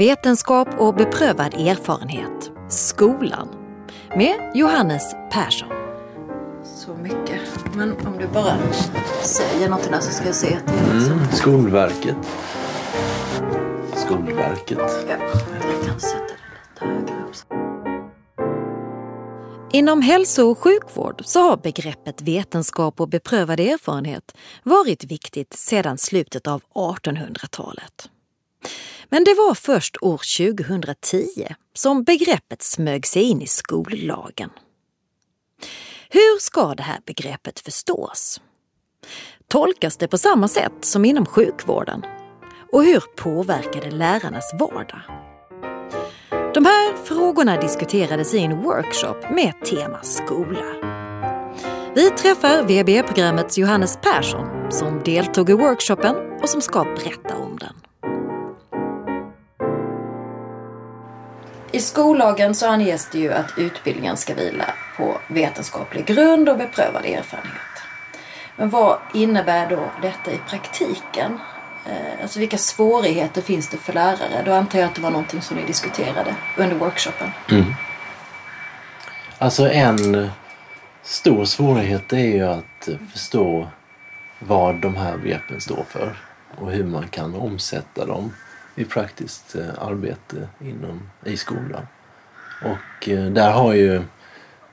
Vetenskap och beprövad erfarenhet. Skolan. Med Johannes Persson. Så mycket. Men om du bara säger något där så ska jag se att det är liksom... Mm, Skolverket. Skolverket. Ja, jag kan sätta det lite högre upp. Inom hälso och sjukvård så har begreppet vetenskap och beprövad erfarenhet varit viktigt sedan slutet av 1800-talet. Men det var först år 2010 som begreppet smög sig in i skollagen. Hur ska det här begreppet förstås? Tolkas det på samma sätt som inom sjukvården? Och hur påverkar det lärarnas vardag? De här frågorna diskuterades i en workshop med tema skola. Vi träffar VB-programmets Johannes Persson som deltog i workshopen och som ska berätta om den. I skollagen så anges det ju att utbildningen ska vila på vetenskaplig grund och beprövad erfarenhet. Men vad innebär då detta i praktiken? Eh, alltså vilka svårigheter finns det för lärare? Då antar jag att det var någonting som ni diskuterade under workshopen. Mm. Alltså en stor svårighet är ju att förstå vad de här begreppen står för och hur man kan omsätta dem i praktiskt eh, arbete inom, i skolan. Och eh, där har ju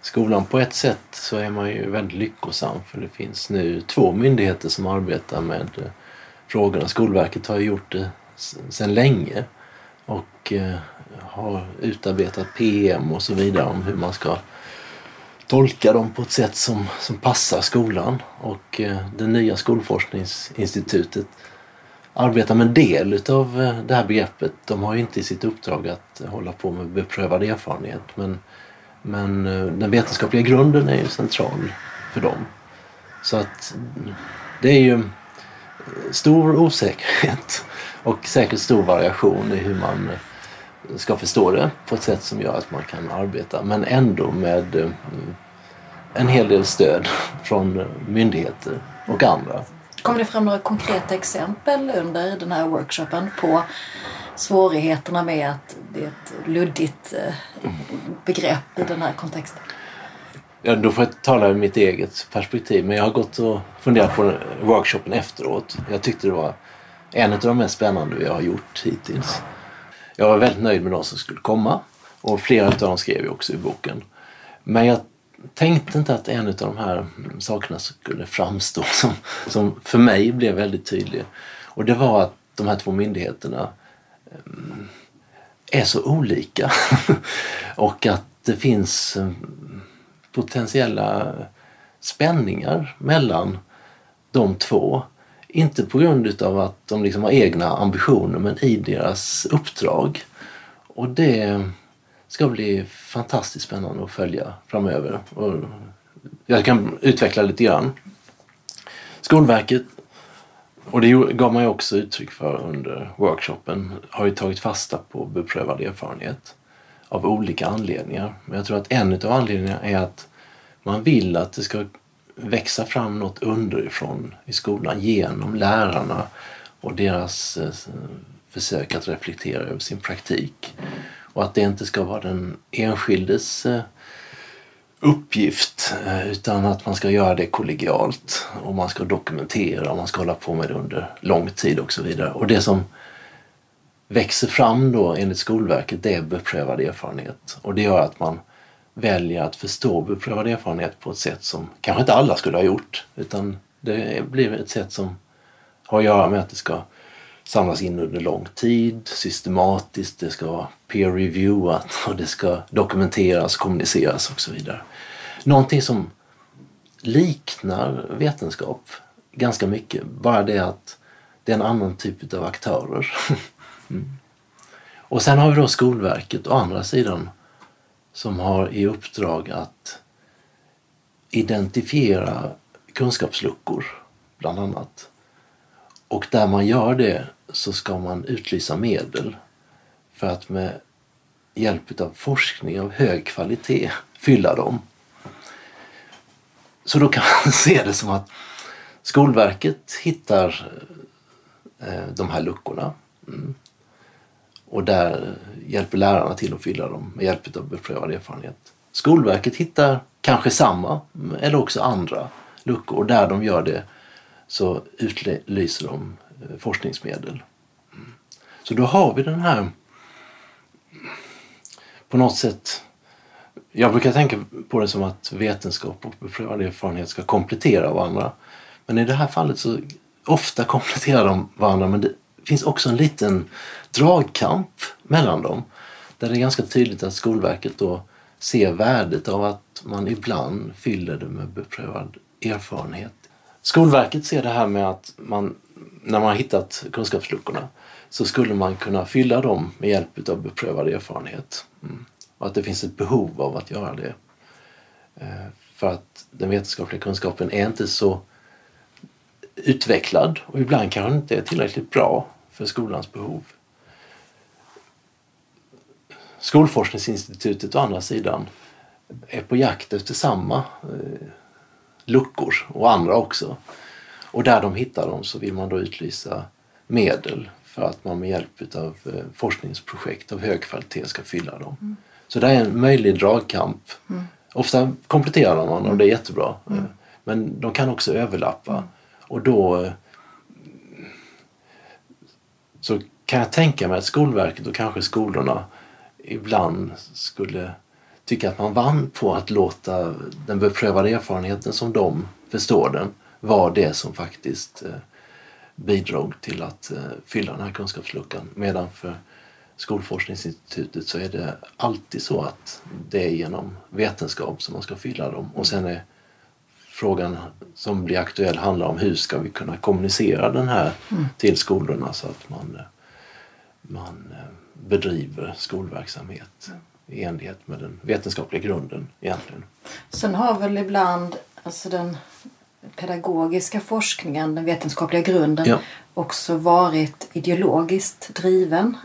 skolan på ett sätt så är man ju väldigt lyckosam för det finns nu två myndigheter som arbetar med eh, frågorna. Skolverket har ju gjort det sedan länge och har utarbetat PM och så vidare om hur man ska tolka dem på ett sätt som, som passar skolan. Och det nya skolforskningsinstitutet arbetar med en del utav eh, det här begreppet. De har ju inte i sitt uppdrag att eh, hålla på med beprövad erfarenhet men, men eh, den vetenskapliga grunden är ju central för dem. Så att mm, det är ju stor osäkerhet och säkert stor variation i hur man ska förstå det på ett sätt som gör att man kan arbeta men ändå med en hel del stöd från myndigheter och andra. Kom det fram några konkreta exempel under den här workshopen på svårigheterna med att det är ett luddigt eh, begrepp i den här kontexten? Ja, då får jag tala ur mitt eget perspektiv men jag har gått och funderat på workshopen efteråt. Jag tyckte det var en av de mest spännande vi har gjort hittills. Jag var väldigt nöjd med de som skulle komma och flera av dem skrev jag också i boken. Men jag tänkte inte att en av de här sakerna skulle framstå som, som för mig blev väldigt tydlig. Och det var att de här två myndigheterna eh, är så olika. och att det finns eh, potentiella spänningar mellan de två. Inte på grund utav att de liksom har egna ambitioner men i deras uppdrag. Och det ska bli fantastiskt spännande att följa framöver. Och jag kan utveckla lite grann. Skolverket, och det gav man ju också uttryck för under workshopen, har ju tagit fasta på beprövad erfarenhet av olika anledningar. Men jag tror att en av anledningarna är att man vill att det ska växa fram något underifrån i skolan genom lärarna och deras eh, försök att reflektera över sin praktik. Och att det inte ska vara den enskildes eh, uppgift eh, utan att man ska göra det kollegialt. Och man ska dokumentera och man ska hålla på med det under lång tid och så vidare. Och det som växer fram då enligt Skolverket det är beprövad erfarenhet. Och det gör att man väljer att förstå beprövad erfarenhet på ett sätt som kanske inte alla skulle ha gjort. Utan det blir ett sätt som har att göra med att det ska samlas in under lång tid, systematiskt, det ska vara peer-reviewat och det ska dokumenteras, kommuniceras och så vidare. Någonting som liknar vetenskap ganska mycket, bara det att det är en annan typ av aktörer. Mm. Och sen har vi då Skolverket å andra sidan som har i uppdrag att identifiera kunskapsluckor bland annat. Och där man gör det så ska man utlysa medel för att med hjälp av forskning av hög kvalitet fylla dem. Så då kan man se det som att Skolverket hittar eh, de här luckorna. Mm. Och där hjälper lärarna till att fylla dem med hjälp av beprövad erfarenhet. Skolverket hittar kanske samma eller också andra luckor och där de gör det så utlyser de forskningsmedel. Så då har vi den här på något sätt jag brukar tänka på det som att vetenskap och beprövad erfarenhet ska komplettera varandra. Men i det här fallet så ofta kompletterar de varandra men det finns också en liten dragkamp mellan dem. Där det är ganska tydligt att Skolverket då ser värdet av att man ibland fyller det med beprövad erfarenhet. Skolverket ser det här med att man, när man har hittat kunskapsluckorna så skulle man kunna fylla dem med hjälp av beprövad erfarenhet. Mm. Och att det finns ett behov av att göra det. Eh, för att den vetenskapliga kunskapen är inte så utvecklad och ibland kanske den inte är tillräckligt bra för skolans behov. Skolforskningsinstitutet å andra sidan är på jakt efter samma eh, luckor och andra också. Och där de hittar dem så vill man då utlysa medel för att man med hjälp av eh, forskningsprojekt av hög kvalitet ska fylla dem. Mm. Så det är en möjlig dragkamp. Mm. Ofta kompletterar varandra och det är jättebra. Mm. Eh, men de kan också överlappa. Mm. Och då så kan jag tänka mig att Skolverket och kanske skolorna ibland skulle tycka att man vann på att låta den beprövade erfarenheten som de förstår den vara det som faktiskt eh, bidrog till att eh, fylla den här kunskapsluckan. Medan för Skolforskningsinstitutet så är det alltid så att det är genom vetenskap som man ska fylla dem. Och sen är frågan som blir aktuell handlar om hur ska vi kunna kommunicera den här mm. till skolorna så att man, man eh, bedriver skolverksamhet i enlighet med den vetenskapliga grunden egentligen. Sen har väl ibland alltså den pedagogiska forskningen, den vetenskapliga grunden, ja. också varit ideologiskt driven.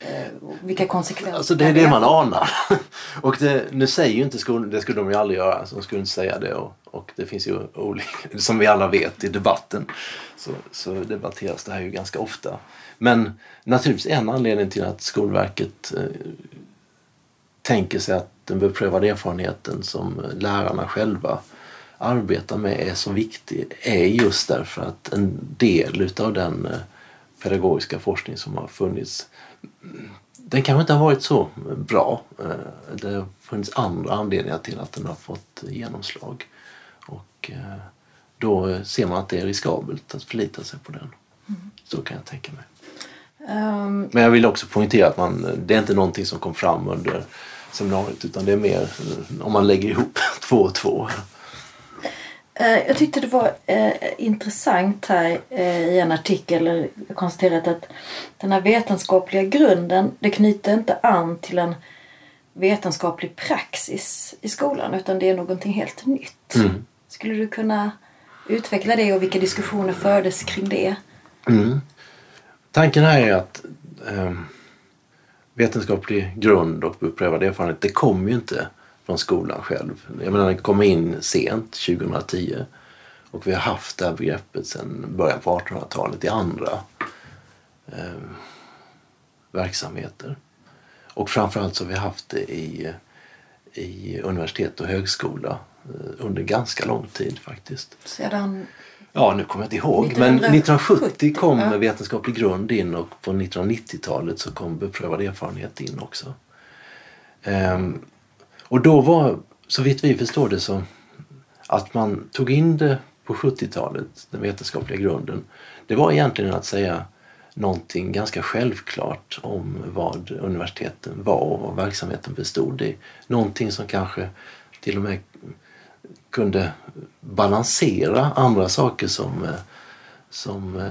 Eh, vilka konsekvenser alltså det är det man anar. och det, nu säger ju inte skolan, det skulle de ju aldrig göra, de skulle inte säga det. Och, och det finns ju olika, som vi alla vet i debatten, så, så debatteras det här ju ganska ofta. Men naturligtvis en anledning till att Skolverket eh, tänker sig att den beprövade erfarenheten som lärarna själva arbetar med är så viktig är just därför att en del utav den eh, pedagogiska forskning som har funnits den kanske inte har varit så bra. Eh, det har funnits andra anledningar till att den har fått genomslag. Och eh, då ser man att det är riskabelt att förlita sig på den. Mm. Så kan jag tänka mig. Um... Men jag vill också poängtera att man, det är inte någonting som kom fram under seminariet utan det är mer om man lägger ihop två och två. Eh, jag tyckte det var eh, intressant här eh, i en artikel. Konstaterat att den här vetenskapliga grunden det knyter inte an till en vetenskaplig praxis i skolan utan det är någonting helt nytt. Mm. Skulle du kunna utveckla det och vilka diskussioner fördes kring det? Mm. Tanken här är att eh, vetenskaplig grund och beprövad erfarenhet det kommer ju inte från skolan själv. Jag menar, den kom in sent, 2010. Och vi har haft det här begreppet sedan början på 1800-talet i andra eh, verksamheter. Och framförallt så har vi haft det i, i universitet och högskola eh, under ganska lång tid faktiskt. Sedan? Ja, nu kommer jag inte ihåg. 1970. Men 1970 kom ja. vetenskaplig grund in och på 1990-talet så kom beprövad erfarenhet in också. Um, och då var, så vitt vi förstår det, så att man tog in det på 70-talet, den vetenskapliga grunden, det var egentligen att säga någonting ganska självklart om vad universiteten var och vad verksamheten bestod i. Någonting som kanske till och med kunde balansera andra saker som, eh, som eh,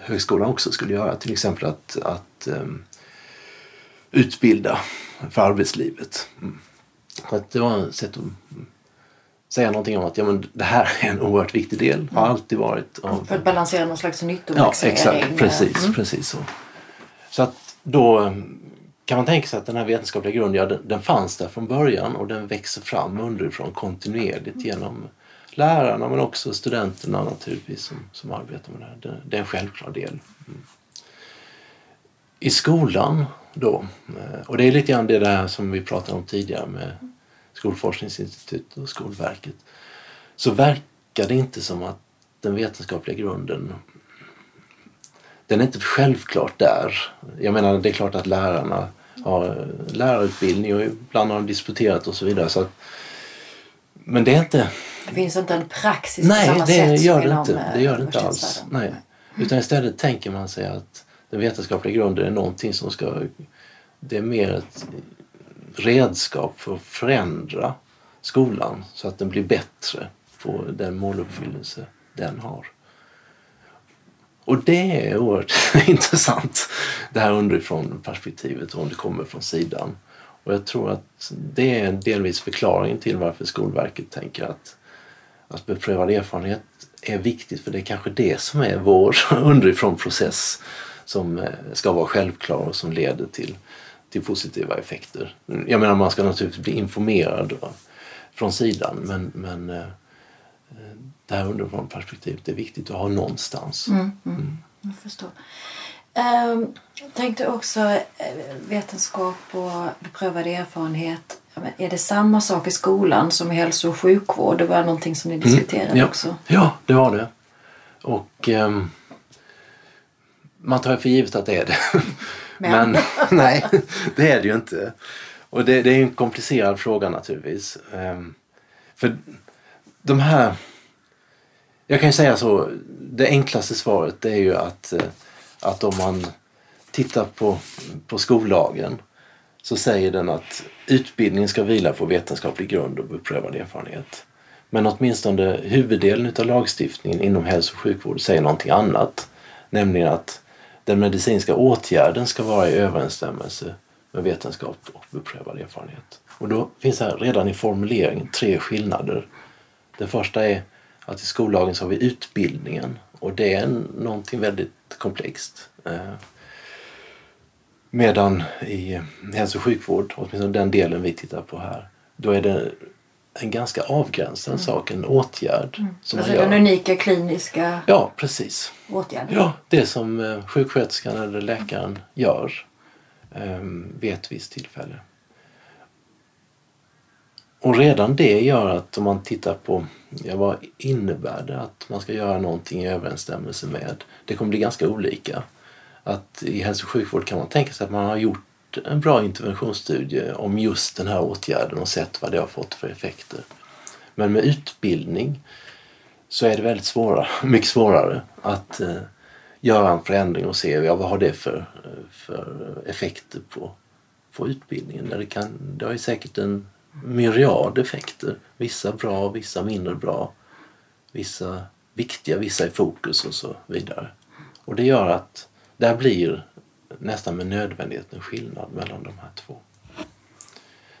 högskolan också skulle göra. Till exempel att, att eh, utbilda för arbetslivet. Mm. Att det var ett sätt att säga någonting om att ja, men det här är en oerhört viktig del. Har mm. alltid varit. Av, för att balansera någon slags nyttomaximering. Ja, exakt. Precis, mm. precis så. Så att då mm, kan man tänka sig att den här vetenskapliga grunden, ja, den, den fanns där från början och den växer fram underifrån kontinuerligt genom lärarna men också studenterna naturligtvis som, som arbetar med det här. Det, det är en självklar del. Mm. I skolan då, eh, och det är lite grann det där som vi pratade om tidigare med Skolforskningsinstitutet och Skolverket, så verkar det inte som att den vetenskapliga grunden den är inte självklart där. Jag menar, det är klart att lärarna har lärarutbildning och ibland har de disputerat och så vidare. Så att, men det är inte... Det finns inte en praxis Nej, på samma det sätt gör som det inom inte. eh, Det gör det inte alls. Nej. Utan istället tänker man sig att den vetenskapliga grunden är någonting som ska... Det är mer ett redskap för att förändra skolan så att den blir bättre på den måluppfyllelse den har. Och det är oerhört intressant, det här underifrån perspektivet om det kommer från sidan. Och jag tror att det är delvis förklaringen till varför Skolverket tänker att, att beprövad erfarenhet är viktigt för det är kanske det som är vår underifrån process som eh, ska vara självklar och som leder till, till positiva effekter. Jag menar man ska naturligtvis bli informerad från sidan men, men eh, det här underifrån perspektivet är viktigt att ha någonstans. Mm, mm. Jag förstår. Um, jag tänkte också eh, vetenskap och beprövad erfarenhet. Är det samma sak i skolan som i hälso och sjukvård? Det var någonting som ni diskuterade Mm, ja. också. Ja, det var det. Och ehm, man tar för givet att det är det. Men. Men nej, det är det ju inte. Och det, det är en komplicerad fråga naturligtvis. Ehm, för de här... Jag kan ju säga så, det enklaste svaret det är ju att, eh, att om man tittar på, på skollagen så säger den att utbildning ska vila på vetenskaplig grund och beprövad erfarenhet. Men åtminstone huvuddelen av lagstiftningen inom hälso och sjukvård säger någonting annat. Nämligen att den medicinska åtgärden ska vara i överensstämmelse med vetenskap och beprövad erfarenhet. Och då finns här redan i formuleringen tre skillnader. Den första är att i skollagen så har vi utbildningen och det är någonting väldigt komplext. Eh, medan i hälso och sjukvård, åtminstone den delen vi tittar på här, då är det en ganska avgränsad sak, en åtgärd som Alltså den unika kliniska Ja, precis. åtgärden. Ja, det som eh, sjuksköterskan eller läkaren gör eh, vid ett visst tillfälle. Och redan det gör att om man tittar på ja, vad innebär det att man ska göra någonting i överensstämmelse med. Det kommer bli ganska olika. Att I hälso och sjukvård kan man tänka sig att man har gjort en bra interventionsstudie om just den här åtgärden och sett vad det har fått för effekter. Men med utbildning så är det väldigt svåra, mycket svårare att eh, göra en förändring och se ja, vad har det för, eh, för effekter på, på utbildningen. Det, kan, det har ju säkert en myriad effekter. Vissa bra, vissa mindre bra. Vissa viktiga, vissa i fokus och så vidare. Och det gör att där blir nästan med nödvändighet en skillnad mellan de här två.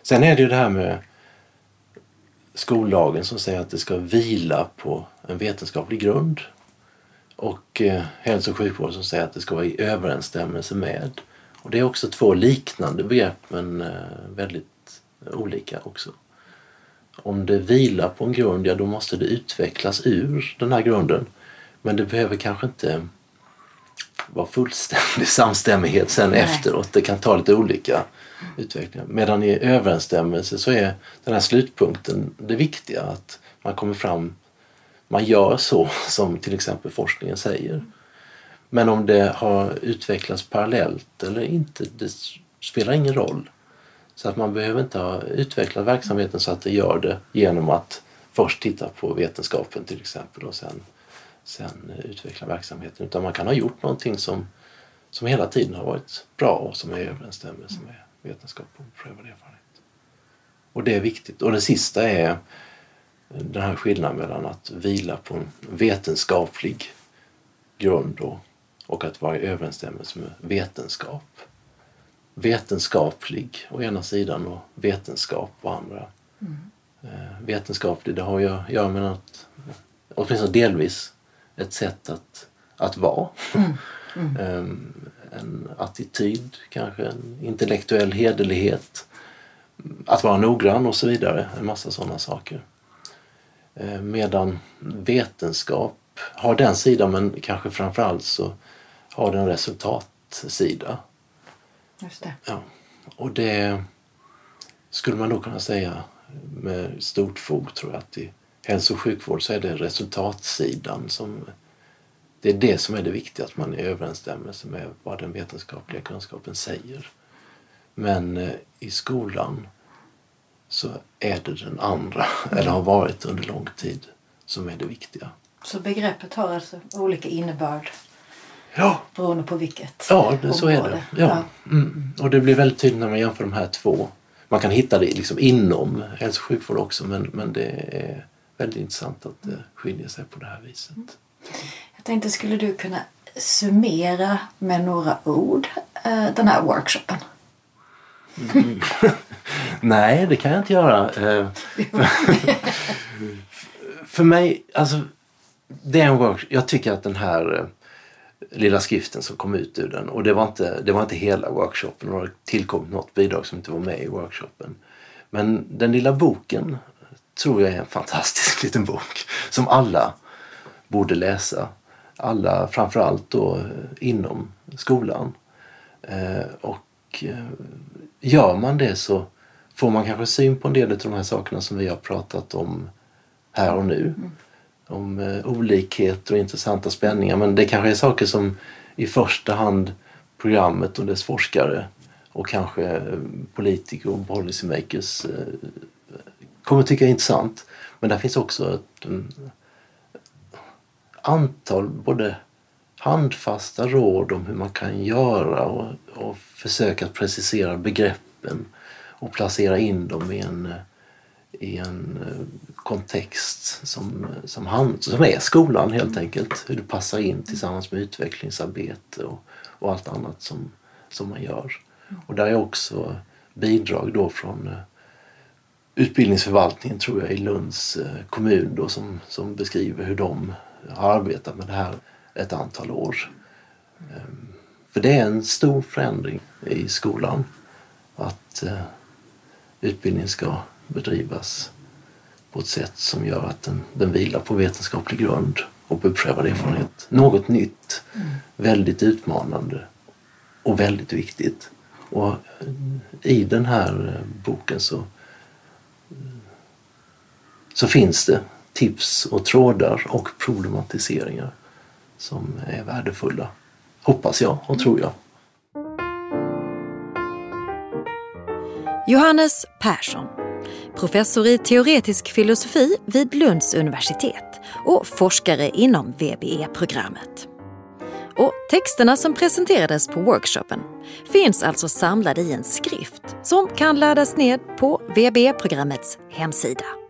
Sen är det ju det här med skollagen som säger att det ska vila på en vetenskaplig grund. Och eh, hälso och sjukvård som säger att det ska vara i överensstämmelse med. Och det är också två liknande begrepp men eh, väldigt olika också. Om det vilar på en grund, ja då måste det utvecklas ur den här grunden. Men det behöver kanske inte vara fullständig samstämmighet sen Nej. efteråt. Det kan ta lite olika utvecklingar. Medan i överensstämmelse så är den här slutpunkten det viktiga. Att man kommer fram, man gör så som till exempel forskningen säger. Men om det har utvecklats parallellt eller inte, det spelar ingen roll. Så att man behöver inte ha utvecklat verksamheten så att det gör det genom att först titta på vetenskapen till exempel och sen, sen utveckla verksamheten. Utan man kan ha gjort någonting som, som hela tiden har varit bra och som är i överensstämmelse med vetenskap och beprövad erfarenhet. Och det är viktigt. Och det sista är den här skillnaden mellan att vila på en vetenskaplig grund och, och att vara i överensstämmelse med vetenskap. Vetenskaplig å ena sidan och vetenskap å andra. Eh, vetenskaplig, det har ju att göra med något, åtminstone delvis, ett sätt att, att vara. Eh, en attityd, kanske en intellektuell hederlighet. Att vara noggrann och så vidare. En massa sådana saker. Eh, Medan vetenskap har den sidan men kanske framförallt så har den resultatsida. Just det. Ja. Och det skulle man då kunna säga med stort fog tror jag att i hälso och sjukvård så är det resultatsidan som det är det som är det viktiga, att man är i överensstämmelse med vad den vetenskapliga kunskapen säger. Men eh, i skolan så är det den andra, eller har varit under lång tid, som är det viktiga. Så begreppet har alltså olika innebörd Ja, beroende på vilket ja det, så är det. Ja. Mm. Och det blir väldigt tydligt när man jämför de här två. Man kan hitta det liksom inom hälso och sjukvård också men, men det är väldigt intressant att det skiljer sig på det här viset. Jag tänkte, skulle du kunna summera med några ord eh, den här workshopen? Nej, det kan jag inte göra. Eh, För mig, alltså, det är en workshop. Jag tycker att den här eh, lilla skriften som kom ut ur den, och det var inte, det var inte hela workshopen, det har tillkommit något bidrag som inte var med i workshopen. Men den lilla boken tror jag är en fantastisk liten bok som alla borde läsa. Alla, framförallt då eh, inom skolan. Eh, och eh, gör man det så får man kanske syn på en del av de här sakerna som vi har pratat om här och nu. Om eh, olikhet och intressanta spänningar. Men det kanske är saker som i första hand programmet och dess forskare och kanske politiker och policymakers kommer tycka är intressant. Men där finns också ett en, antal både handfasta råd om hur man kan göra och, och försöka att precisera begreppen och placera in dem i en, i en eh, kontext som, som, hand, som är skolan helt enkelt. Hur det passar in tillsammans med utvecklingsarbete och, och allt annat som, som man gör. Och där är också bidrag då från eh, utbildningsförvaltningen tror jag i Lunds eh, kommun då, som, som beskriver hur de har arbetat med det här ett antal år. Ehm, För det är en stor förändring i skolan att eh, utbildningen ska bedrivas på ett sätt som gör att den, den vilar på vetenskaplig grund och beprövad erfarenhet. Något nytt, väldigt utmanande och väldigt viktigt. Och eh, i den här boken så, så finns det tips och trådar och problematiseringar som är värdefulla. Hoppas jag och tror jag. Johannes Persson, professor i teoretisk filosofi vid Lunds universitet och forskare inom VBE-programmet. Och texterna som presenterades på workshopen finns alltså samlade i en skrift som kan laddas ned på VBE-programmets hemsida.